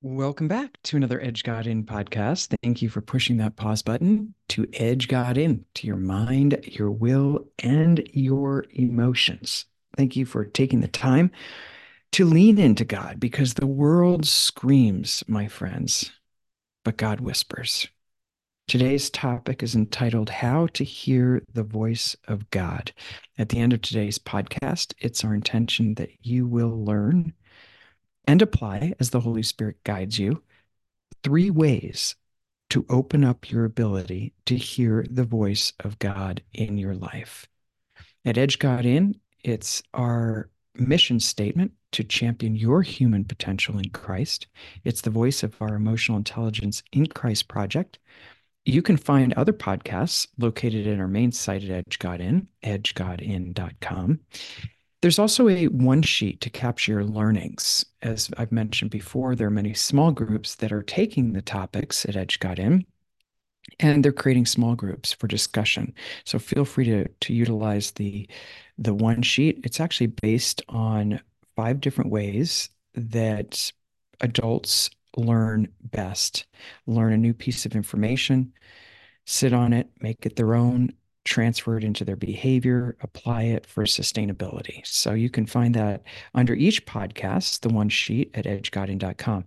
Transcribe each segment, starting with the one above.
Welcome back to another Edge God In podcast. Thank you for pushing that pause button to edge God in to your mind, your will, and your emotions. Thank you for taking the time to lean into God because the world screams, my friends, but God whispers. Today's topic is entitled How to Hear the Voice of God. At the end of today's podcast, it's our intention that you will learn and apply as the Holy Spirit guides you three ways to open up your ability to hear the voice of God in your life. At Edge God In, it's our mission statement to champion your human potential in Christ. It's the voice of our emotional intelligence in Christ project. You can find other podcasts located in our main site at Edge God In, edgegodin.com. There's also a one sheet to capture your learnings. As I've mentioned before, there are many small groups that are taking the topics at Edge God In and they're creating small groups for discussion. So feel free to to utilize the the one sheet. It's actually based on five different ways that adults learn best, learn a new piece of information, sit on it, make it their own, transfer it into their behavior, apply it for sustainability. So you can find that under each podcast, the one sheet at edgegodin.com.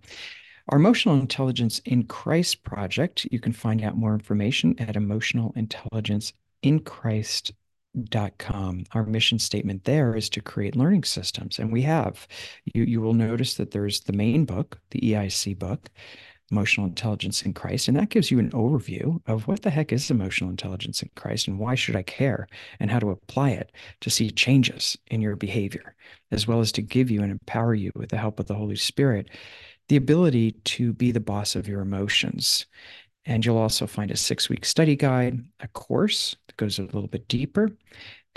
Our Emotional Intelligence in Christ project, you can find out more information at emotionalintelligenceinchrist.com. Our mission statement there is to create learning systems, and we have. You, you will notice that there's the main book, the EIC book, emotional intelligence in Christ. And that gives you an overview of what the heck is emotional intelligence in Christ and why should I care and how to apply it to see changes in your behavior, as well as to give you and empower you with the help of the Holy Spirit, the ability to be the boss of your emotions. And you'll also find a six week study guide, a course that goes a little bit deeper,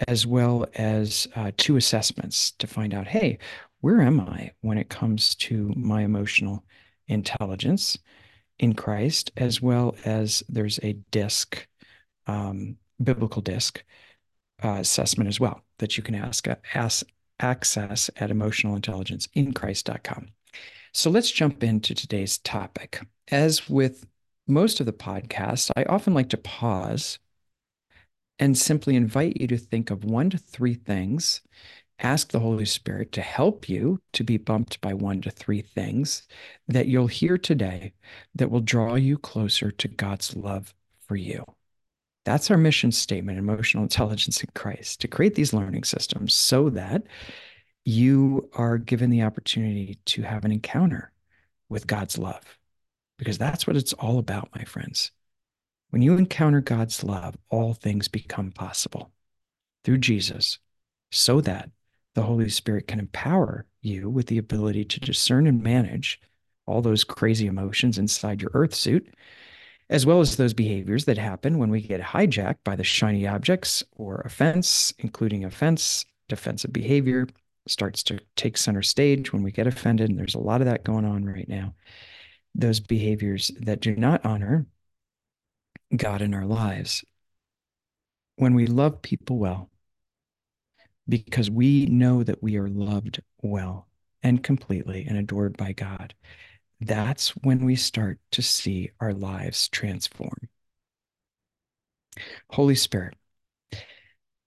as well as uh, two assessments to find out hey, where am I when it comes to my emotional intelligence in Christ, as well as there's a disc, um, biblical disc uh, assessment as well that you can ask, ask access at emotionalintelligenceinchrist.com. So let's jump into today's topic. As with most of the podcasts, I often like to pause and simply invite you to think of one to three things ask the Holy Spirit to help you to be bumped by one to three things that you'll hear today that will draw you closer to God's love for you. That's our mission statement, emotional intelligence in Christ, to create these learning systems so that you are given the opportunity to have an encounter with God's love, because that's what it's all about, my friends. When you encounter God's love, all things become possible through Jesus so that the Holy Spirit can empower you with the ability to discern and manage all those crazy emotions inside your earth suit, as well as those behaviors that happen when we get hijacked by the shiny objects or offense, including offense, defensive behavior starts to take center stage when we get offended. And there's a lot of that going on right now. Those behaviors that do not honor God in our lives. When we love people well, because we know that we are loved well and completely and adored by God. That's when we start to see our lives transform. Holy Spirit,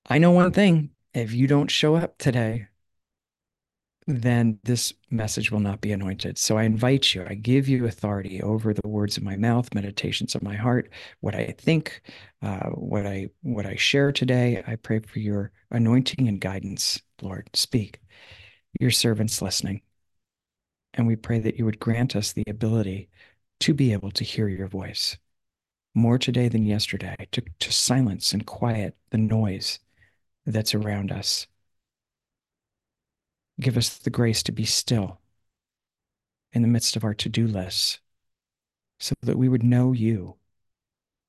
I know one thing if you don't show up today, then this message will not be anointed. So I invite you, I give you authority over the words of my mouth, meditations of my heart, what I think, uh, what I what I share today. I pray for your anointing and guidance, Lord. Speak. Your servants listening. And we pray that you would grant us the ability to be able to hear your voice more today than yesterday, to, to silence and quiet the noise that's around us Give us the grace to be still in the midst of our to do lists so that we would know you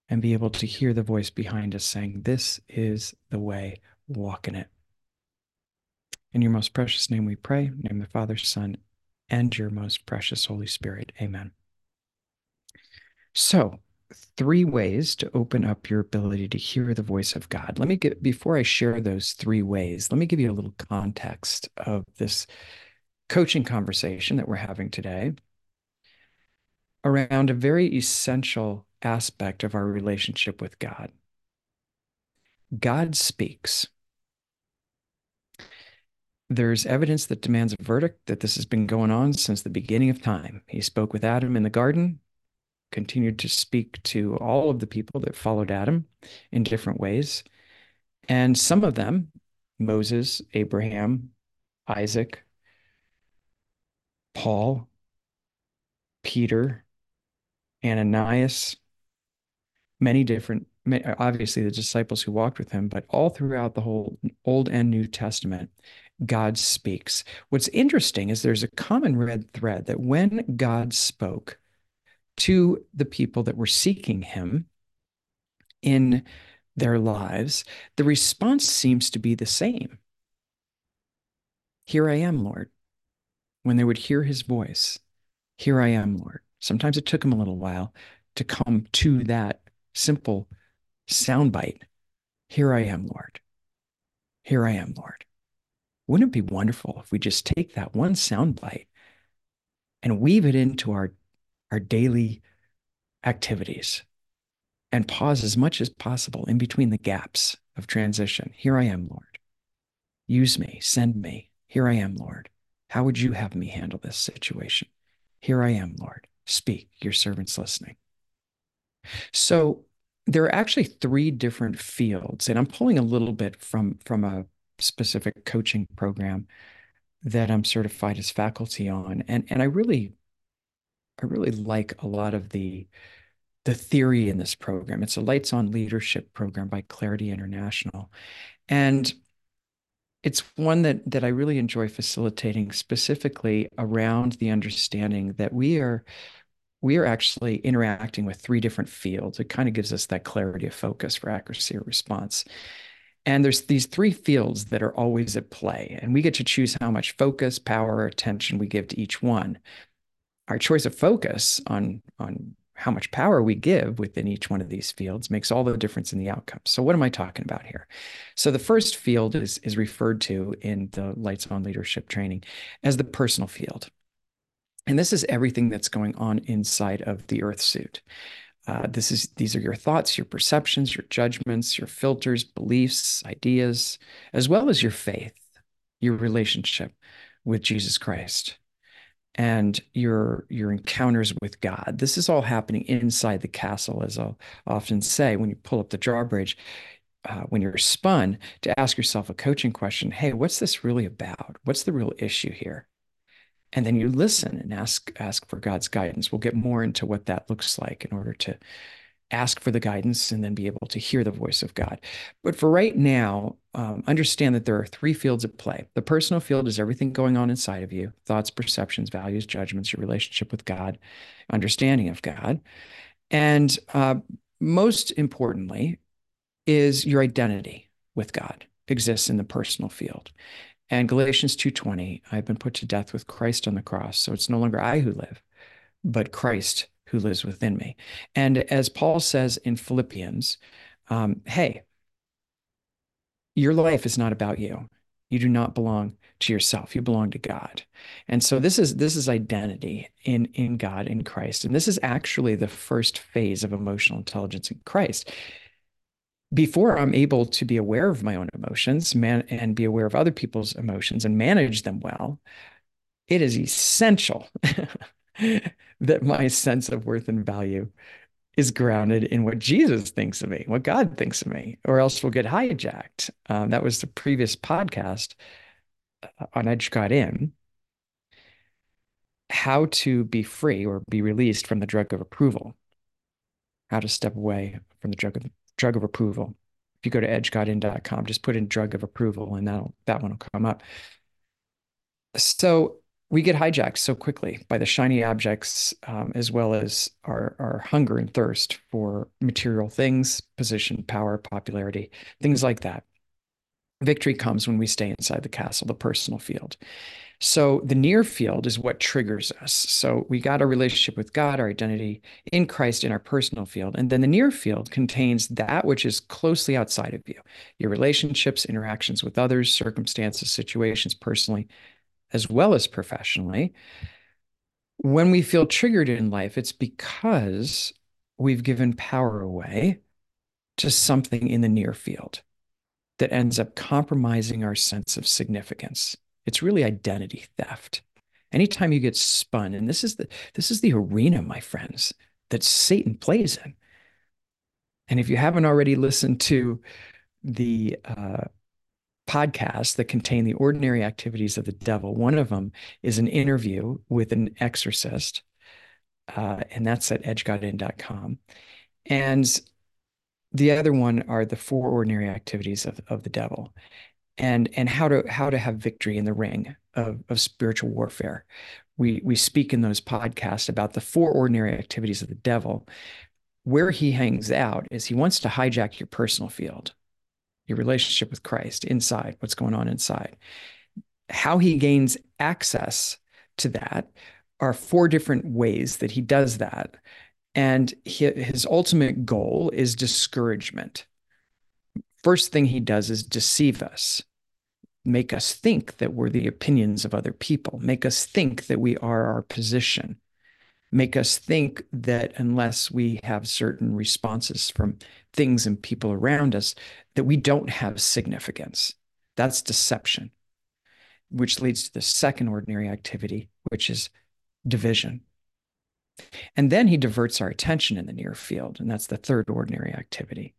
and be able to hear the voice behind us saying, This is the way, walk in it. In your most precious name we pray, name the Father, Son, and your most precious Holy Spirit. Amen. So, three ways to open up your ability to hear the voice of God. Let me get, before I share those three ways, let me give you a little context of this coaching conversation that we're having today. around a very essential aspect of our relationship with God. God speaks. There's evidence that demands a verdict that this has been going on since the beginning of time. He spoke with Adam in the garden, continued to speak to all of the people that followed Adam in different ways. And some of them, Moses, Abraham, Isaac, Paul, Peter, Ananias, many different, obviously the disciples who walked with him, but all throughout the whole Old and New Testament, God speaks. What's interesting is there's a common red thread that when God spoke to the people that were seeking him in their lives, the response seems to be the same. Here I am, Lord. When they would hear his voice, here I am, Lord. Sometimes it took him a little while to come to that simple soundbite. Here I am, Lord. Here I am, Lord. Wouldn't it be wonderful if we just take that one soundbite and weave it into our, our daily activities and pause as much as possible in between the gaps of transition? Here I am, Lord. Use me, send me. Here I am, Lord. How would you have me handle this situation? Here I am, Lord. Speak, your servant's listening. So there are actually three different fields, and I'm pulling a little bit from, from a specific coaching program that I'm certified as faculty on. And, and I really, I really like a lot of the, the theory in this program. It's a Lights on Leadership program by Clarity International. And it's one that that I really enjoy facilitating specifically around the understanding that we are we are actually interacting with three different fields. It kind of gives us that clarity of focus for accuracy of response. And there's these three fields that are always at play, and we get to choose how much focus, power, attention we give to each one. Our choice of focus on on how much power we give within each one of these fields makes all the difference in the outcome. So what am I talking about here? So the first field is, is referred to in the Lights on Leadership training as the personal field. And this is everything that's going on inside of the earth suit. Uh, this is these are your thoughts, your perceptions, your judgments, your filters, beliefs, ideas, as well as your faith, your relationship with Jesus Christ and your your encounters with God. This is all happening inside the castle, as I'll often say when you pull up the drawbridge. Uh, when you're spun, to ask yourself a coaching question: Hey, what's this really about? What's the real issue here? And then you listen and ask ask for God's guidance. We'll get more into what that looks like in order to ask for the guidance and then be able to hear the voice of God. But for right now, um, understand that there are three fields at play. The personal field is everything going on inside of you thoughts, perceptions, values, judgments, your relationship with God, understanding of God. And uh, most importantly, is your identity with God exists in the personal field. And Galatians 2:20, I've been put to death with Christ on the cross, so it's no longer I who live, but Christ who lives within me. And as Paul says in Philippians, um, hey, your life is not about you. You do not belong to yourself. You belong to God. And so this is this is identity in in God in Christ. And this is actually the first phase of emotional intelligence in Christ. Before I'm able to be aware of my own emotions man, and be aware of other people's emotions and manage them well, it is essential that my sense of worth and value is grounded in what Jesus thinks of me, what God thinks of me, or else we'll get hijacked. Um, that was the previous podcast uh, on Edge God In. How to be free or be released from the drug of approval. How to step away from the drug of drug of approval. If you go to edgegodin.com, just put in drug of approval and that'll that one will come up. So we get hijacked so quickly by the shiny objects um, as well as our, our hunger and thirst for material things, position, power, popularity, things like that. Victory comes when we stay inside the castle, the personal field. So the near field is what triggers us. So we got our relationship with God, our identity in Christ in our personal field. And then the near field contains that which is closely outside of you your relationships, interactions with others, circumstances, situations, personally, as well as professionally. when we feel triggered in life, it's because we've given power away to something in the near field that ends up compromising our sense of significance. It's really identity theft. Anytime you get spun, and this is the this is the arena, my friends, that Satan plays in. And if you haven't already listened to the uh, podcasts that contain the ordinary activities of the devil, one of them is an interview with an exorcist, uh, and that's at edgegodin.com. And the other one are the four ordinary activities of, of the devil and and how to how to have victory in the ring of, of spiritual warfare. We we speak in those podcasts about the four ordinary activities of the devil. Where he hangs out is he wants to hijack your personal field your relationship with christ inside what's going on inside. How he gains access to that are four different ways that he does that. And his ultimate goal is discouragement. First thing he does is deceive us, make us think that we're the opinions of other people, make us think that we are our position, make us think that unless we have certain responses from things and people around us, that we don't have significance. That's deception, which leads to the second ordinary activity, which is division. And then he diverts our attention in the near field, and that's the third ordinary activity.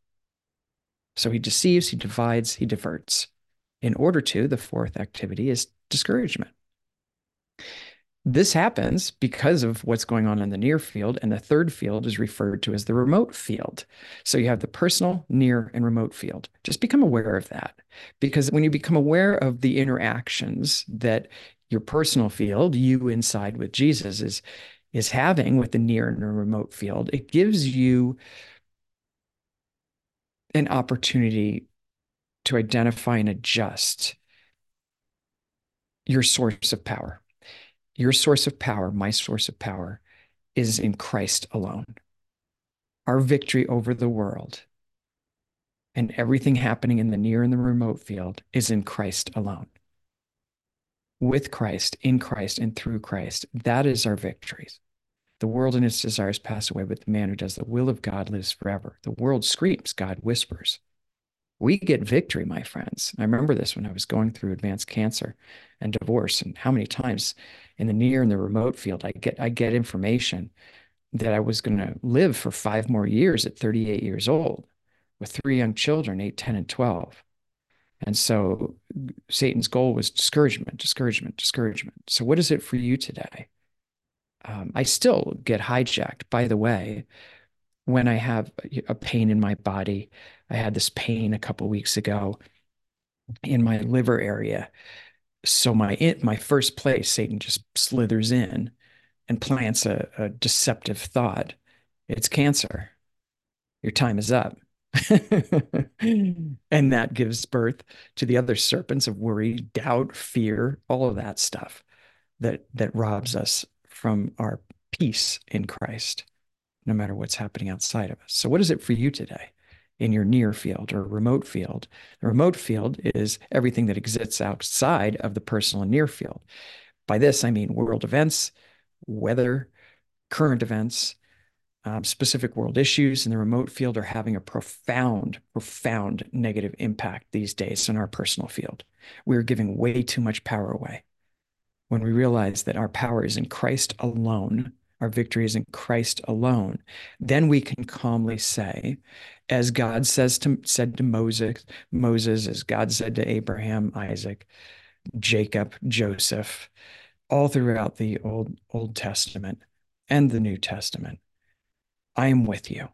So he deceives, he divides, he diverts. In order to, the fourth activity is discouragement. This happens because of what's going on in the near field, and the third field is referred to as the remote field. So you have the personal, near, and remote field. Just become aware of that. Because when you become aware of the interactions that your personal field, you inside with Jesus, is is having with the near and the remote field, it gives you an opportunity to identify and adjust your source of power. Your source of power, my source of power, is in Christ alone. Our victory over the world and everything happening in the near and the remote field is in Christ alone. With Christ, in Christ, and through Christ, that is our victories. The world and its desires pass away, but the man who does the will of God lives forever. The world screams, God whispers. We get victory, my friends. I remember this when I was going through advanced cancer and divorce, and how many times in the near and the remote field I get I get information that I was going to live for five more years at 38 years old with three young children, 8, 10, and 12. And so Satan's goal was discouragement, discouragement, discouragement. So, what is it for you today? um, I still get hijacked. By the way, when I have a pain in my body, I had this pain a couple weeks ago in my liver area. So my my first place, Satan just slithers in and plants a, a deceptive thought. It's cancer. Your time is up. and that gives birth to the other serpents of worry, doubt, fear, all of that stuff that that robs us from our peace in Christ, no matter what's happening outside of us. So, what is it for you today in your near field or remote field? The remote field is everything that exists outside of the personal and near field. By this, I mean world events, weather, current events, um, specific world issues in the remote field are having a profound, profound negative impact these days in our personal field. We're giving way too much power away when we realize that our power is in Christ alone, our victory is in Christ alone, then we can calmly say, as God says to said to Moses, Moses, as God said to Abraham, Isaac, Jacob, Joseph, all throughout the Old Old Testament and the New Testament, I am with you.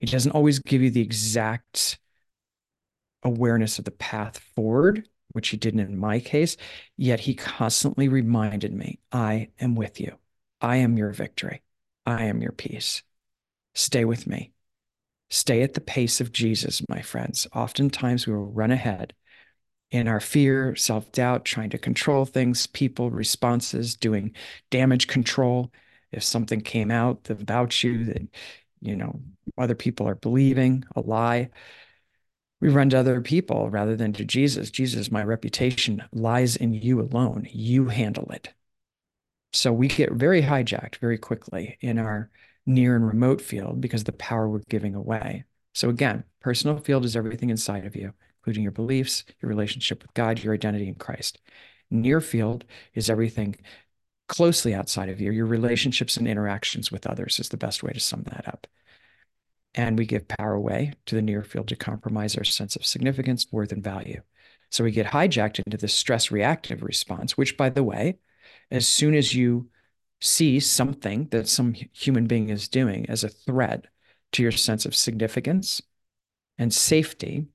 He doesn't always give you the exact awareness of the path forward, which he didn't in my case, yet he constantly reminded me, I am with you. I am your victory. I am your peace. Stay with me. Stay at the pace of Jesus, my friends. Oftentimes we will run ahead in our fear, self doubt, trying to control things, people, responses, doing damage control. If something came out about you that, you know, other people are believing a lie, we run to other people rather than to Jesus. Jesus, my reputation lies in you alone. You handle it. So we get very hijacked very quickly in our near and remote field because the power we're giving away. So again, personal field is everything inside of you, including your beliefs, your relationship with God, your identity in Christ. Near field is everything closely outside of you, your relationships and interactions with others is the best way to sum that up. And we give power away to the near field to compromise our sense of significance, worth, and value. So we get hijacked into this stress reactive response, which, by the way, as soon as you see something that some human being is doing as a threat to your sense of significance and safety,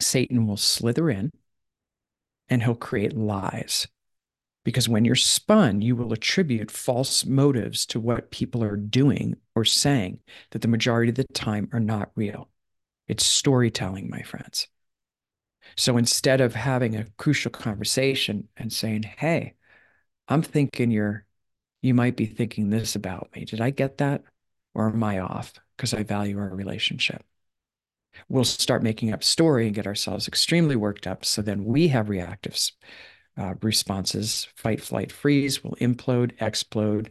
Satan will slither in and he'll create lies. Because when you're spun, you will attribute false motives to what people are doing or saying that the majority of the time are not real. It's storytelling, my friends. So instead of having a crucial conversation and saying, Hey, I'm thinking you're, you might be thinking this about me. Did I get that? Or am I off? Because I value our relationship. We'll start making up story and get ourselves extremely worked up. So then we have reactive uh, responses, fight, flight, freeze, will implode, explode.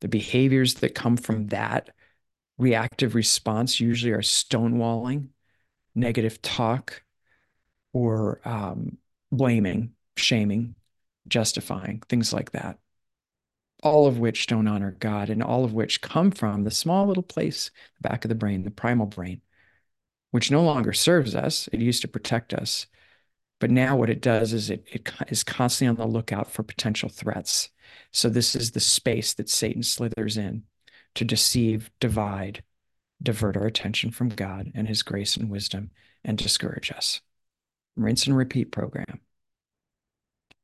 The behaviors that come from that reactive response usually are stonewalling, negative talk, or um, blaming, shaming, justifying, things like that. All of which don't honor God, and all of which come from the small little place, the back of the brain, the primal brain, which no longer serves us. It used to protect us. But now what it does is it, it is constantly on the lookout for potential threats. So this is the space that Satan slithers in to deceive, divide, divert our attention from God and his grace and wisdom and discourage us rinse and repeat program.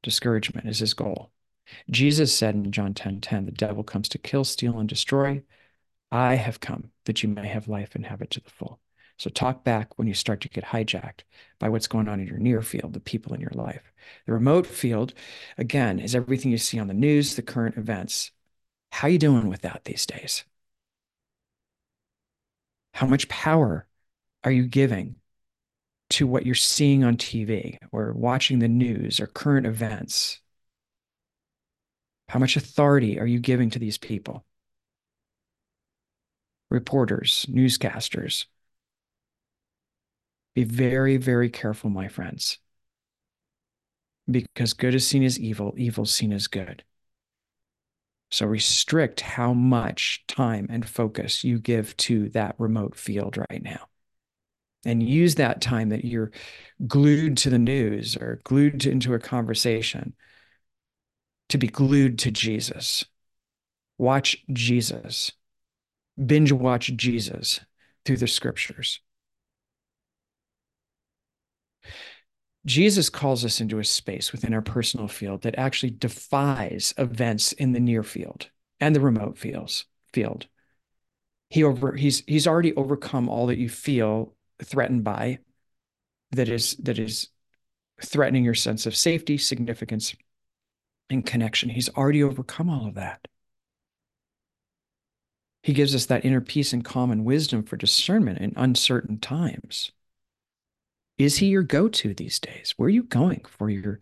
Discouragement is his goal. Jesus said in John 10 10, the devil comes to kill, steal, and destroy. I have come that you may have life and have it to the full. So talk back when you start to get hijacked by what's going on in your near field, the people in your life. The remote field, again, is everything you see on the news, the current events. How are you doing with that these days? How much power are you giving to what you're seeing on TV or watching the news or current events? How much authority are you giving to these people? Reporters, newscasters. Be very, very careful, my friends, because good is seen as evil, evil is seen as good. So restrict how much time and focus you give to that remote field right now and use that time that you're glued to the news or glued to, into a conversation to be glued to Jesus. Watch Jesus, binge watch Jesus through the scriptures. Jesus calls us into a space within our personal field that actually defies events in the near field and the remote fields field. He over he's he's already overcome all that you feel threatened by that is that is threatening your sense of safety, significance, and connection. He's already overcome all of that. He gives us that inner peace and calm and wisdom for discernment in uncertain times. Is he your go to these days? Where are you going for your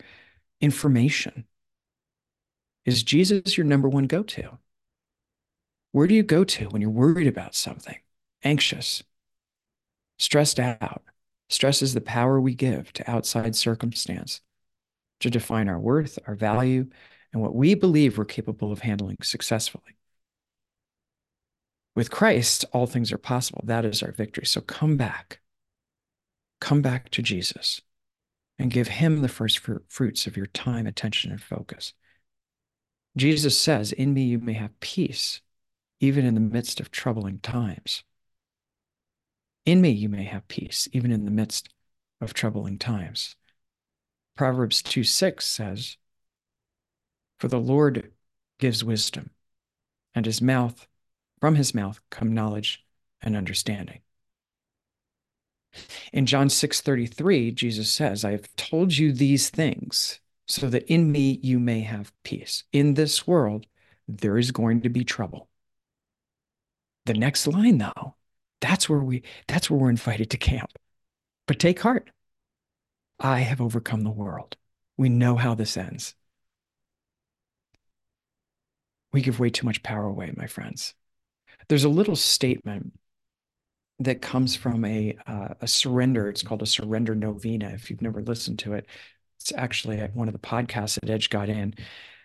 information? Is Jesus your number one go to? Where do you go to when you're worried about something, anxious, stressed out. Stress is the power we give to outside circumstance to define our worth, our value, and what we believe we're capable of handling successfully. With Christ, all things are possible. That is our victory. So come back. Come back to Jesus and give him the first fruits of your time, attention, and focus. Jesus says, In me you may have peace, even in the midst of troubling times. In me you may have peace, even in the midst of troubling times. Proverbs 2 6 says, For the Lord gives wisdom, and his mouth, from his mouth come knowledge and understanding. In John 6:33, Jesus says, I have told you these things so that in me you may have peace. In this world, there is going to be trouble. The next line, though, that's where we that's where we're invited to camp. But take heart. I have overcome the world. We know how this ends. we give way too much power away, my friends. There's a little statement that comes from a uh, a surrender. It's called a surrender novena. If you've never listened to it, it's actually one of the podcasts that Edge God In.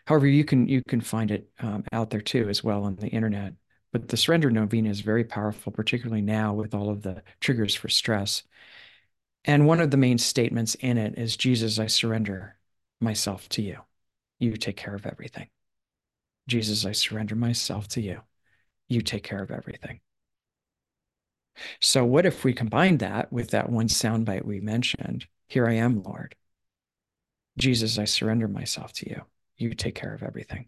However, you can you can find it um, out there too as well on the internet. But the surrender novena is very powerful, particularly now with all of the triggers for stress. And one of the main statements in it is Jesus, I surrender myself to you. You take care of everything. Jesus, I surrender myself to you. You take care of everything. So, what if we combine that with that one soundbite we mentioned? Here I am, Lord. Jesus, I surrender myself to you. You take care of everything.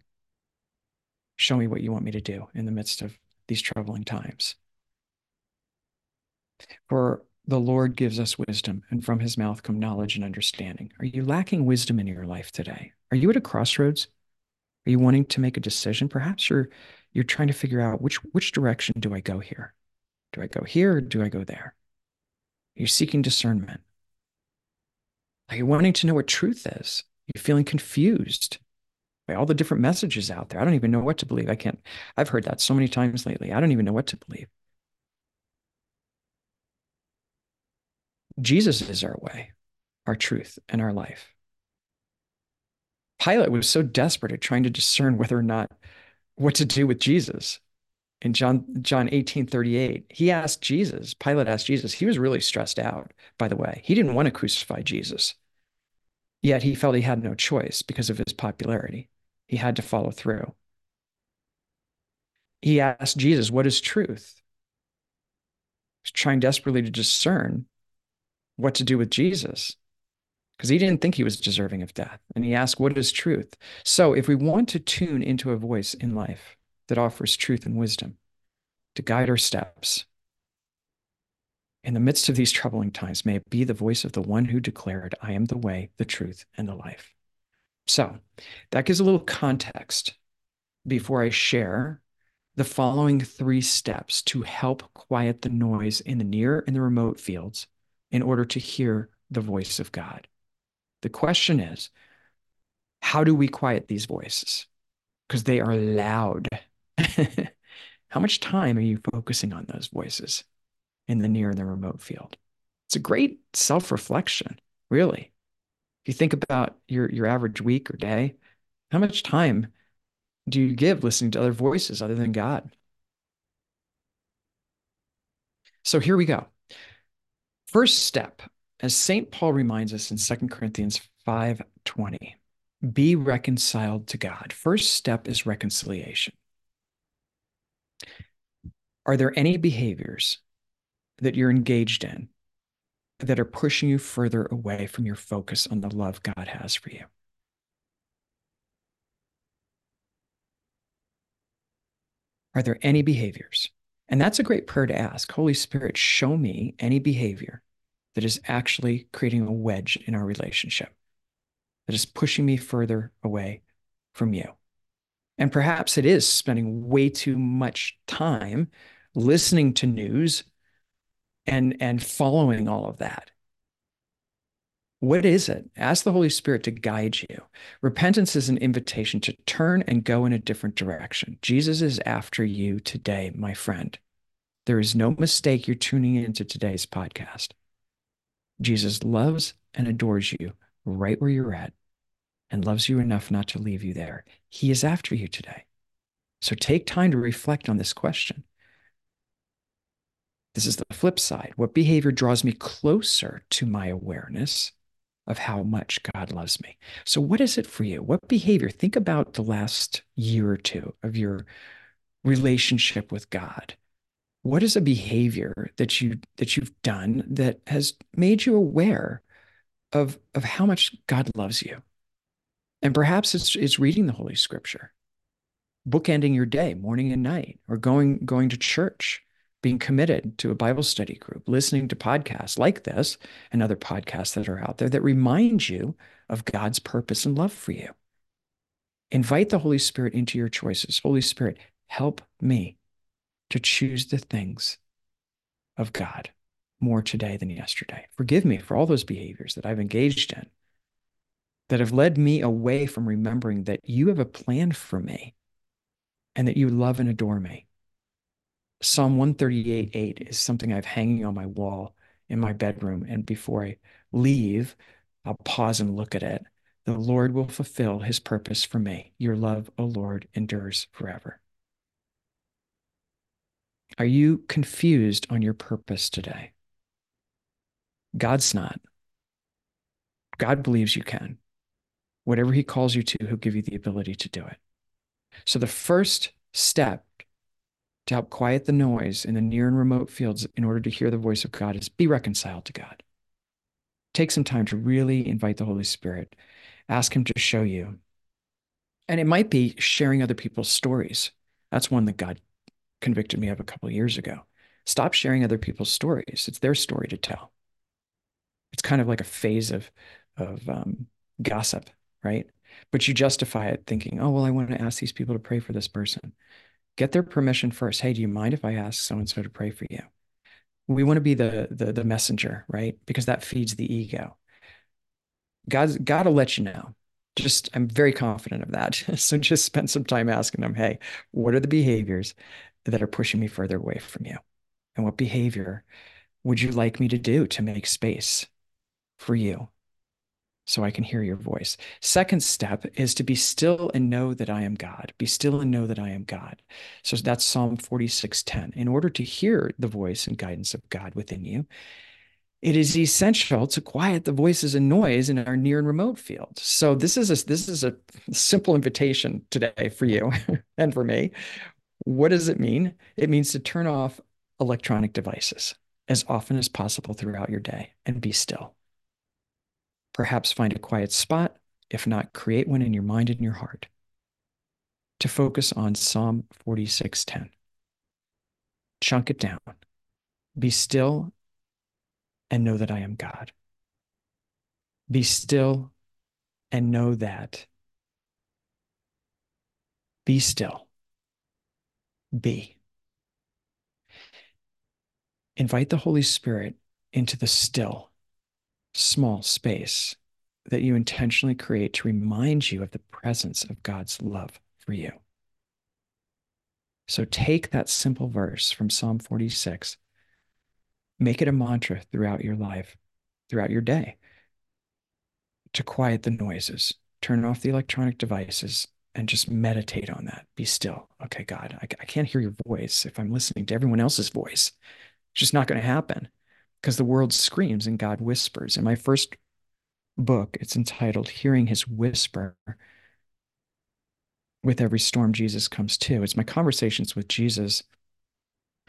Show me what you want me to do in the midst of these troubling times. For the Lord gives us wisdom, and from his mouth come knowledge and understanding. Are you lacking wisdom in your life today? Are you at a crossroads? Are you wanting to make a decision? Perhaps you're you're trying to figure out which which direction do I go here? Do I go here or do I go there? You're seeking discernment? Are you wanting to know what truth is? You're you feeling confused all the different messages out there? I don't even know what to believe. I can't, I've heard that so many times lately. I don't even know what to believe. Jesus is our way, our truth, and our life. Pilate was so desperate at trying to discern whether or not what to do with Jesus. In John John 18, 38, he asked Jesus, Pilate asked Jesus, he was really stressed out, by the way. He didn't want to crucify Jesus. Yet he felt he had no choice because of his popularity. He had to follow through. He asked Jesus, What is truth? He's trying desperately to discern what to do with Jesus because he didn't think he was deserving of death. And he asked, What is truth? So, if we want to tune into a voice in life that offers truth and wisdom to guide our steps, in the midst of these troubling times, may it be the voice of the one who declared, I am the way, the truth, and the life. So, that gives a little context before I share the following three steps to help quiet the noise in the near and the remote fields in order to hear the voice of God. The question is, how do we quiet these voices? Because they are loud. how much time are you focusing on those voices in the near and the remote field? It's a great self reflection, really. You think about your, your average week or day, how much time do you give listening to other voices other than God? So here we go. First step as St. Paul reminds us in 2 Corinthians 5:20, be reconciled to God. First step is reconciliation. Are there any behaviors that you're engaged in that are pushing you further away from your focus on the love God has for you? Are there any behaviors? And that's a great prayer to ask. Holy Spirit, show me any behavior that is actually creating a wedge in our relationship, that is pushing me further away from you. And perhaps it is spending way too much time listening to news and, and following all of that. What is it? Ask the Holy Spirit to guide you. Repentance is an invitation to turn and go in a different direction. Jesus is after you today, my friend. There is no mistake you're tuning into today's podcast. Jesus loves and adores you right where you're at and loves you enough not to leave you there. He is after you today. So take time to reflect on this question. This is the flip side. What behavior draws me closer to my awareness of how much God loves me? So, what is it for you? What behavior? Think about the last year or two of your relationship with God what is a behavior that you that you've done that has made you aware of of how much God loves you? And perhaps it's it's reading the Holy Scripture, bookending your day, morning and night, or going going to church, being committed to a Bible study group, listening to podcasts like this and other podcasts that are out there that remind you of God's purpose and love for you. Invite the Holy Spirit into your choices. Holy Spirit, help me to choose the things of God more today than yesterday. Forgive me for all those behaviors that I've engaged in that have led me away from remembering that you have a plan for me and that you love and adore me. Psalm 138 8 is something I've hanging on my wall in my bedroom. And before I leave, I'll pause and look at it. The Lord will fulfill his purpose for me. Your love, O Lord, endures forever. Are you confused on your purpose today? God's not. God believes you can. Whatever he calls you to, he'll give you the ability to do it. So the first step to help quiet the noise in the near and remote fields in order to hear the voice of God is be reconciled to God. Take some time to really invite the Holy Spirit, ask Him to show you. And it might be sharing other people's stories. That's one that God convicted me of a couple of years ago. Stop sharing other people's stories. It's their story to tell. It's kind of like a phase of, of um, gossip, right? But you justify it thinking, oh, well, I want to ask these people to pray for this person get their permission first. Hey, do you mind if I ask so and so to pray for you? We want to be the, the the messenger, right? Because that feeds the ego. God's got to let you know. Just I'm very confident of that. so just spend some time asking them, hey, what are the behaviors that are pushing me further away from you? And what behavior would you like me to do to make space for you so I can hear your voice. Second step is to be still and know that I am God. Be still and know that I am God. So that's Psalm 46:10. In order to hear the voice and guidance of God within you, it is essential to quiet the voices and noise in our near and remote field. So this is a this is a simple invitation today for you and for me. What does it mean? It means to turn off electronic devices as often as possible throughout your day and be still. Perhaps find a quiet spot, if not, create one in your mind and your heart to focus on Psalm 46:10. Chunk it down. Be still and know that I am God. Be still and know that. Be still. Be. Invite the Holy Spirit into the still small space that you intentionally create to remind you of the presence of God's love for you. So take that simple verse from Psalm 46, make it a mantra throughout your life, throughout your day, to quiet the noises, turn off the electronic devices, and just meditate on that. Be still. Okay, God, I, I can't hear your voice if I'm listening to everyone else's voice. It's just not going to happen because the world screams and God whispers. In my first book, it's entitled Hearing His Whisper. With every storm, Jesus comes too. It's my conversations with Jesus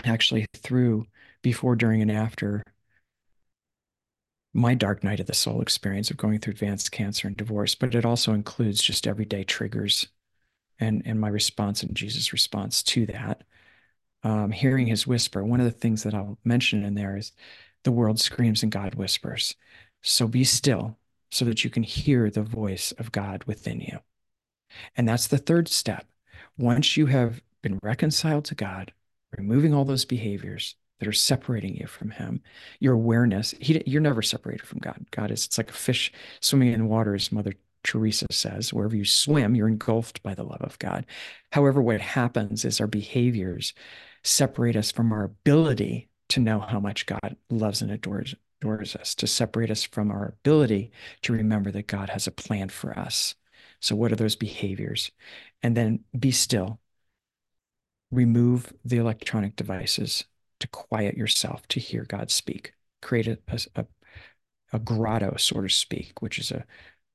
actually through, before, during, and after my dark night of the soul experience of going through advanced cancer and divorce, but it also includes just everyday triggers and, and my response and Jesus' response to that. Um, hearing his whisper. One of the things that I'll mention in there is the world screams and God whispers. So be still so that you can hear the voice of God within you. And that's the third step. Once you have been reconciled to God, removing all those behaviors that are separating you from Him, your awareness, he, you're never separated from God. God is, it's like a fish swimming in water, as Mother Teresa says, wherever you swim, you're engulfed by the love of God. However, what happens is our behaviors separate us from our ability to know how much God loves and adores, adores us, to separate us from our ability to remember that God has a plan for us. So, what are those behaviors? And then be still. Remove the electronic devices to quiet yourself to hear God speak. Create a, a, a grotto, so to speak, which is a,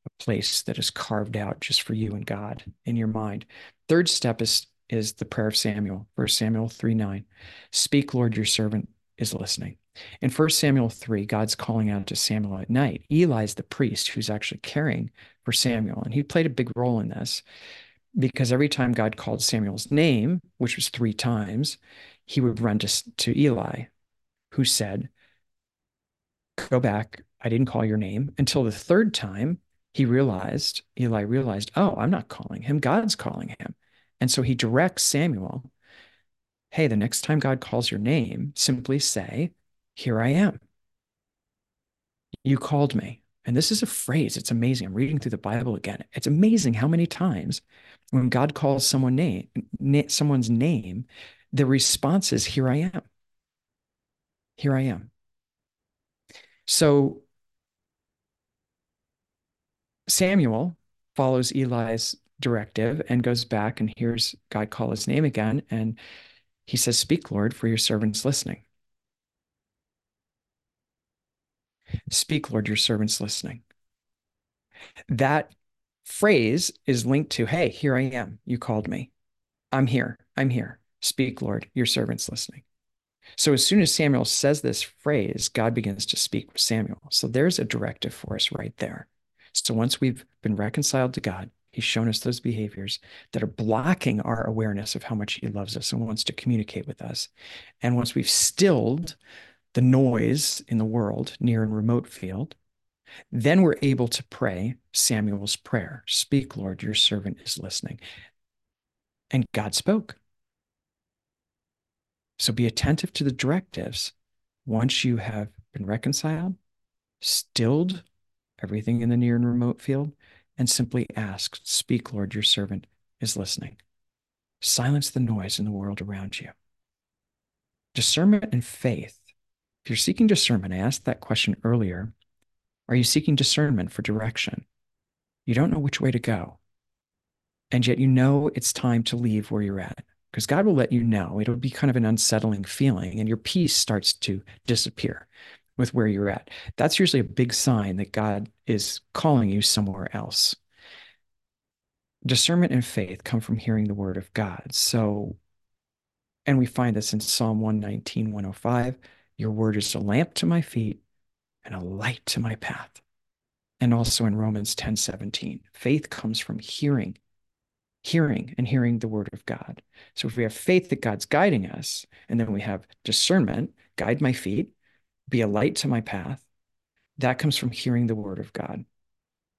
a place that is carved out just for you and God in your mind. Third step is is the prayer of Samuel, verse Samuel 3 9. Speak, Lord, your servant is listening. In 1 Samuel 3, God's calling out to Samuel at night. Eli's the priest who's actually caring for Samuel, and he played a big role in this because every time God called Samuel's name, which was three times, he would run to, to Eli, who said, Go back, I didn't call your name. Until the third time, he realized, Eli realized, oh, I'm not calling him, God's calling him. And so he directs Samuel hey, the next time God calls your name, simply say, Here I am. You called me. And this is a phrase. It's amazing. I'm reading through the Bible again. It's amazing how many times When God calls someone name, na- someone's name, the response is, Here I am. Here I am. So Samuel follows Eli's directive and goes back and hears God call his name again. And he says, Speak, Lord, for your servant's listening. Speak, Lord, your servant's listening. That phrase is linked to, Hey, here I am. You called me. I'm here. I'm here. Speak, Lord, your servant's listening. So as soon as Samuel says this phrase, God begins to speak with Samuel. So there's a directive for us right there. So once we've been reconciled to God, He's shown us those behaviors that are blocking our awareness of how much He loves us and wants to communicate with us. And once we've stilled the noise in the world, near and remote field, then we're able to pray Samuel's prayer Speak, Lord, your servant is listening. And God spoke. So be attentive to the directives. Once you have been reconciled, stilled everything in the near and remote field, and simply ask, Speak, Lord, your servant is listening. Silence the noise in the world around you. Discernment and faith. If you're seeking discernment, I asked that question earlier. Are you seeking discernment for direction? You don't know which way to go. And yet you know it's time to leave where you're at because God will let you know. It'll be kind of an unsettling feeling, and your peace starts to disappear with where you're at. That's usually a big sign that God is calling you somewhere else. Discernment and faith come from hearing the word of God. So, and we find this in Psalm 119, 105. Your word is a lamp to my feet and a light to my path. And also in Romans 10, 17. Faith comes from hearing hearing and hearing the word of God. So if we have faith that God's guiding us, and then we have discernment, guide my feet, be a light to my path, that comes from hearing the word of God.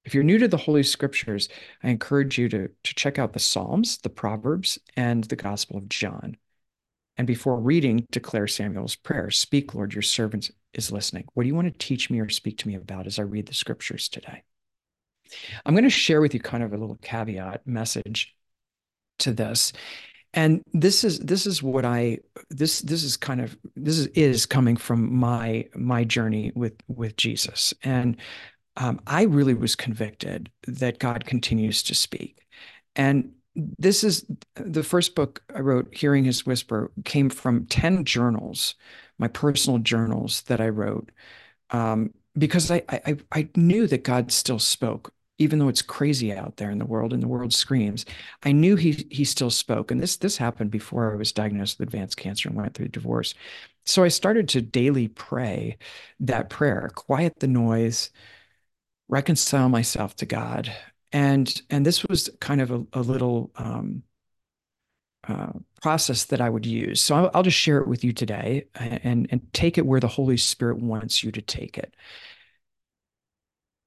If you're new to the Holy Scriptures, I encourage you to, to check out the Psalms, the Proverbs, and the Gospel of John. And before reading, declare Samuel's prayer Speak, Lord, your servant is listening. What do you want to teach me or speak to me about as I read the scriptures today? I'm going to share with you kind of a little caveat message to this. And this is this is what I this this is kind of this is, is coming from my my journey with with Jesus. And um, I really was convicted that God continues to speak. And this is the first book I wrote, Hearing His Whisper, came from 10 journals, my personal journals that I wrote, um, because I, I, I knew that God still spoke even though it's crazy out there in the world and the world screams, I knew he he still spoke. And this this happened before I was diagnosed with advanced cancer and went through divorce. So I started to daily pray that prayer, quiet the noise, reconcile myself to God. And and this was kind of a, a little um, uh, process that I would use. So I'll, I'll just share it with you today and, and take it where the Holy Spirit wants you to take it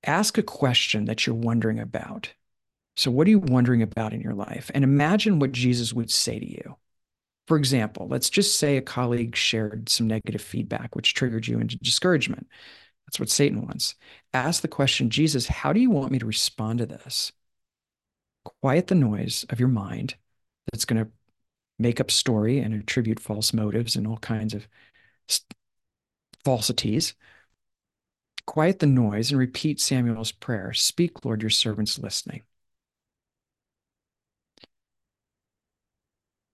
ask a question that you're wondering about. So, what are you wondering about in your life? And imagine what Jesus would say to you. For example, let's just say a colleague shared some negative feedback, which triggered you into discouragement. That's what Satan wants. Ask the question Jesus, how do you want me to respond to this? Quiet the noise of your mind that's going to make up story and attribute false motives and all kinds of falsities Quiet the noise and repeat Samuel's prayer Speak, Lord, your servant's listening.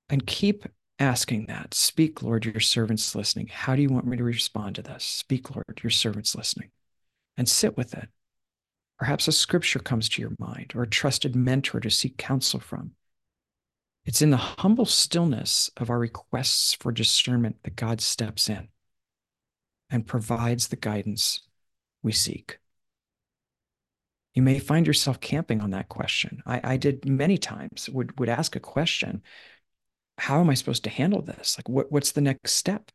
And keep asking that. Speak, Lord, your servant's listening. How do you want me to respond to this? Speak, Lord, your servant's listening. And sit with it. Perhaps a scripture comes to your mind or a trusted mentor to seek counsel from. It's in the humble stillness of our requests for discernment that God steps in and provides the guidance we seek. You may find yourself camping on that question. I, I did many times, would, would ask a question How am I supposed to handle this? Like, what, what's the next step?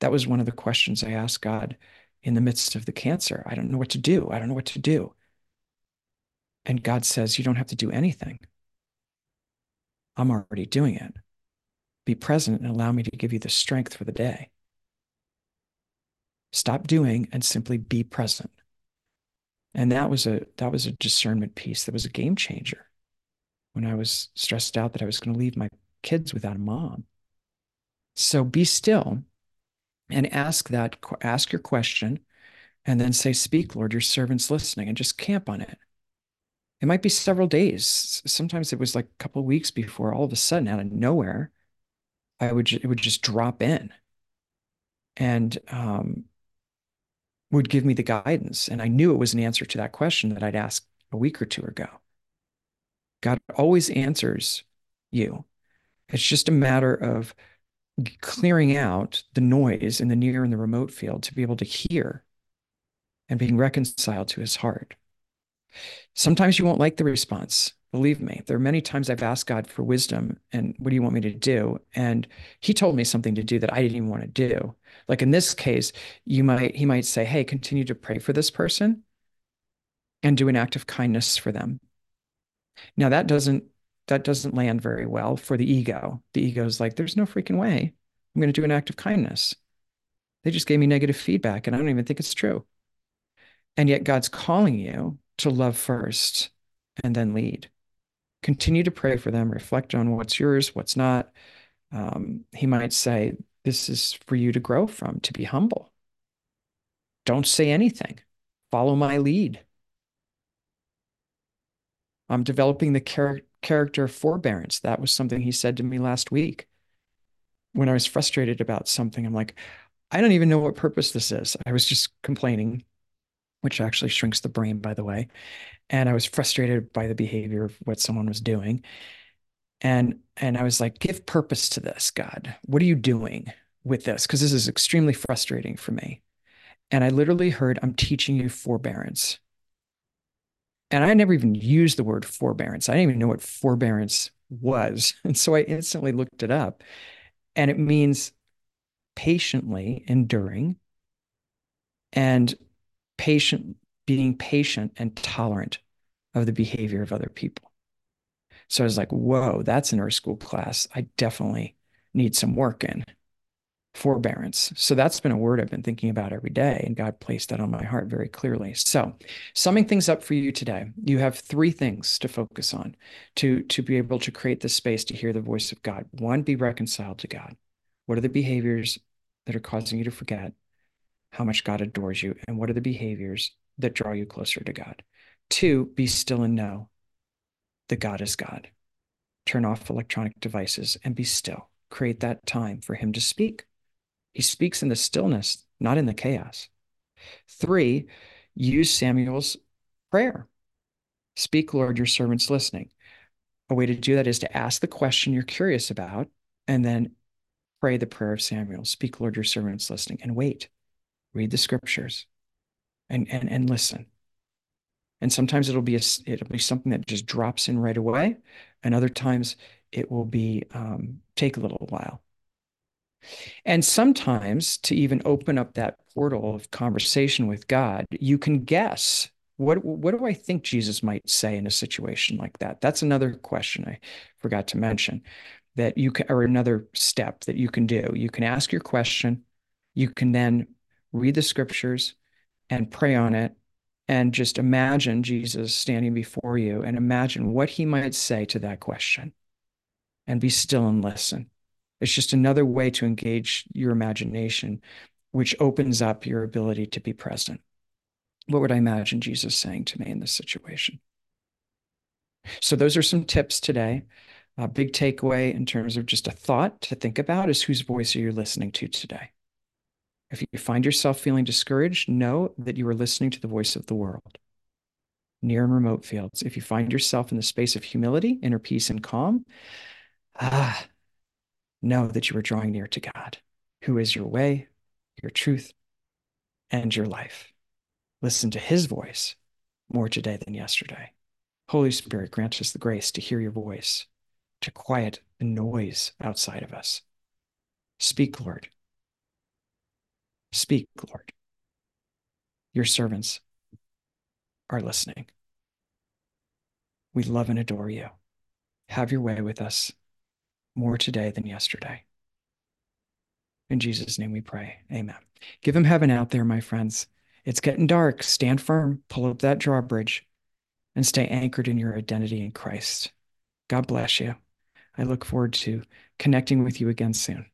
That was one of the questions I asked God in the midst of the cancer. I don't know what to do. I don't know what to do. And God says, You don't have to do anything. I'm already doing it. Be present and allow me to give you the strength for the day. Stop doing and simply be present. And that was a that was a discernment piece that was a game changer. when I was stressed out that I was going to leave my kids without a mom. So be still and ask that, ask your question, and then say, Speak, Lord, your servant's listening, and just camp on it. It might be several days. Sometimes it was like a couple weeks before all of a sudden, out of nowhere, I would it would just drop in, and um, would give me the guidance, and I knew it was an answer to that question that I'd asked a week or two ago. God always answers you. It's just a matter of clearing out the noise in the near and the remote field to be able to hear and being reconciled to his heart. Sometimes you won't like the response. Believe me, there are many times I've asked God for wisdom and what do you want me to do? And he told me something to do that I didn't even want to do. Like in this case, you might he might say, "Hey, continue to pray for this person and do an act of kindness for them." Now that doesn't that doesn't land very well for the ego. The ego is like, "There's no freaking way I'm going to do an act of kindness." They just gave me negative feedback and I don't even think it's true. And yet God's calling you to love first and then lead. Continue to pray for them, reflect on what's yours, what's not. Um, he might say, This is for you to grow from, to be humble. Don't say anything, follow my lead. I'm developing the char- character of forbearance. That was something he said to me last week. When I was frustrated about something, I'm like, I don't even know what purpose this is. I was just complaining which actually shrinks the brain, by the way. And I was frustrated by the behavior of what someone was doing. And and I was like, give purpose to this, God. What are you doing with this? Because this is extremely frustrating for me. And I literally heard, I'm teaching you forbearance. And I never even used the word forbearance. I didn't even know what forbearance was. And so I instantly looked it up. And it means patiently enduring and patient, being patient and tolerant of the behavior of other people. So I was like, whoa, that's an earth school class. I definitely need some work in forbearance. So that's been a word I've been thinking about every day, and God placed that on my heart very clearly. So, summing things up for you today, you have three things to focus on to to be able to create the space to hear the voice of God. One, be reconciled to God. What are the behaviors that are causing you to forget? How much God adores you and what are the behaviors that draw you closer to God. Two, be still and know that God is God. Turn off electronic devices and be still. Create that time for Him to speak. He speaks in the stillness, not in the chaos. Three, use Samuel's prayer. Speak, Lord, your servant's listening. A way to do that is to ask the question you're curious about and then pray the prayer of Samuel. Speak, Lord, your servant's listening, and wait read the scriptures and and and listen. And sometimes it'll be a, it'll be something that just drops in right away and other times it will be um, take a little while. And sometimes to even open up that portal of conversation with god you can guess what what do i think jesus might say in a situation like that? That's another question i forgot to mention that you can or another step that you can do. You can ask your question. You can then read the scriptures and pray on it and just imagine Jesus standing before you and imagine what he might say to that question and be still and listen. It's just another way to engage your imagination, which opens up your ability to be present. What would I imagine Jesus saying to me in this situation? So, those are some tips today. A big takeaway in terms of just a thought to think about is whose voice are you listening to today? If you find yourself feeling discouraged, know that you are listening to the voice of the world, near and remote fields. If you find yourself in the space of humility, inner peace, and calm, ah, know that you are drawing near to God, who is your way, your truth, and your life. Listen to his voice more today than yesterday. Holy Spirit, grant us the grace to hear your voice, to quiet the noise outside of us. Speak, Lord. Speak, Lord. Your servants are listening. We love and adore you. Have your way with us more today than yesterday. In Jesus' name we pray. Amen. Give him heaven out there, my friends. It's getting dark. Stand firm, pull up that drawbridge, and stay anchored in your identity in Christ. God bless you. I look forward to connecting with you again soon.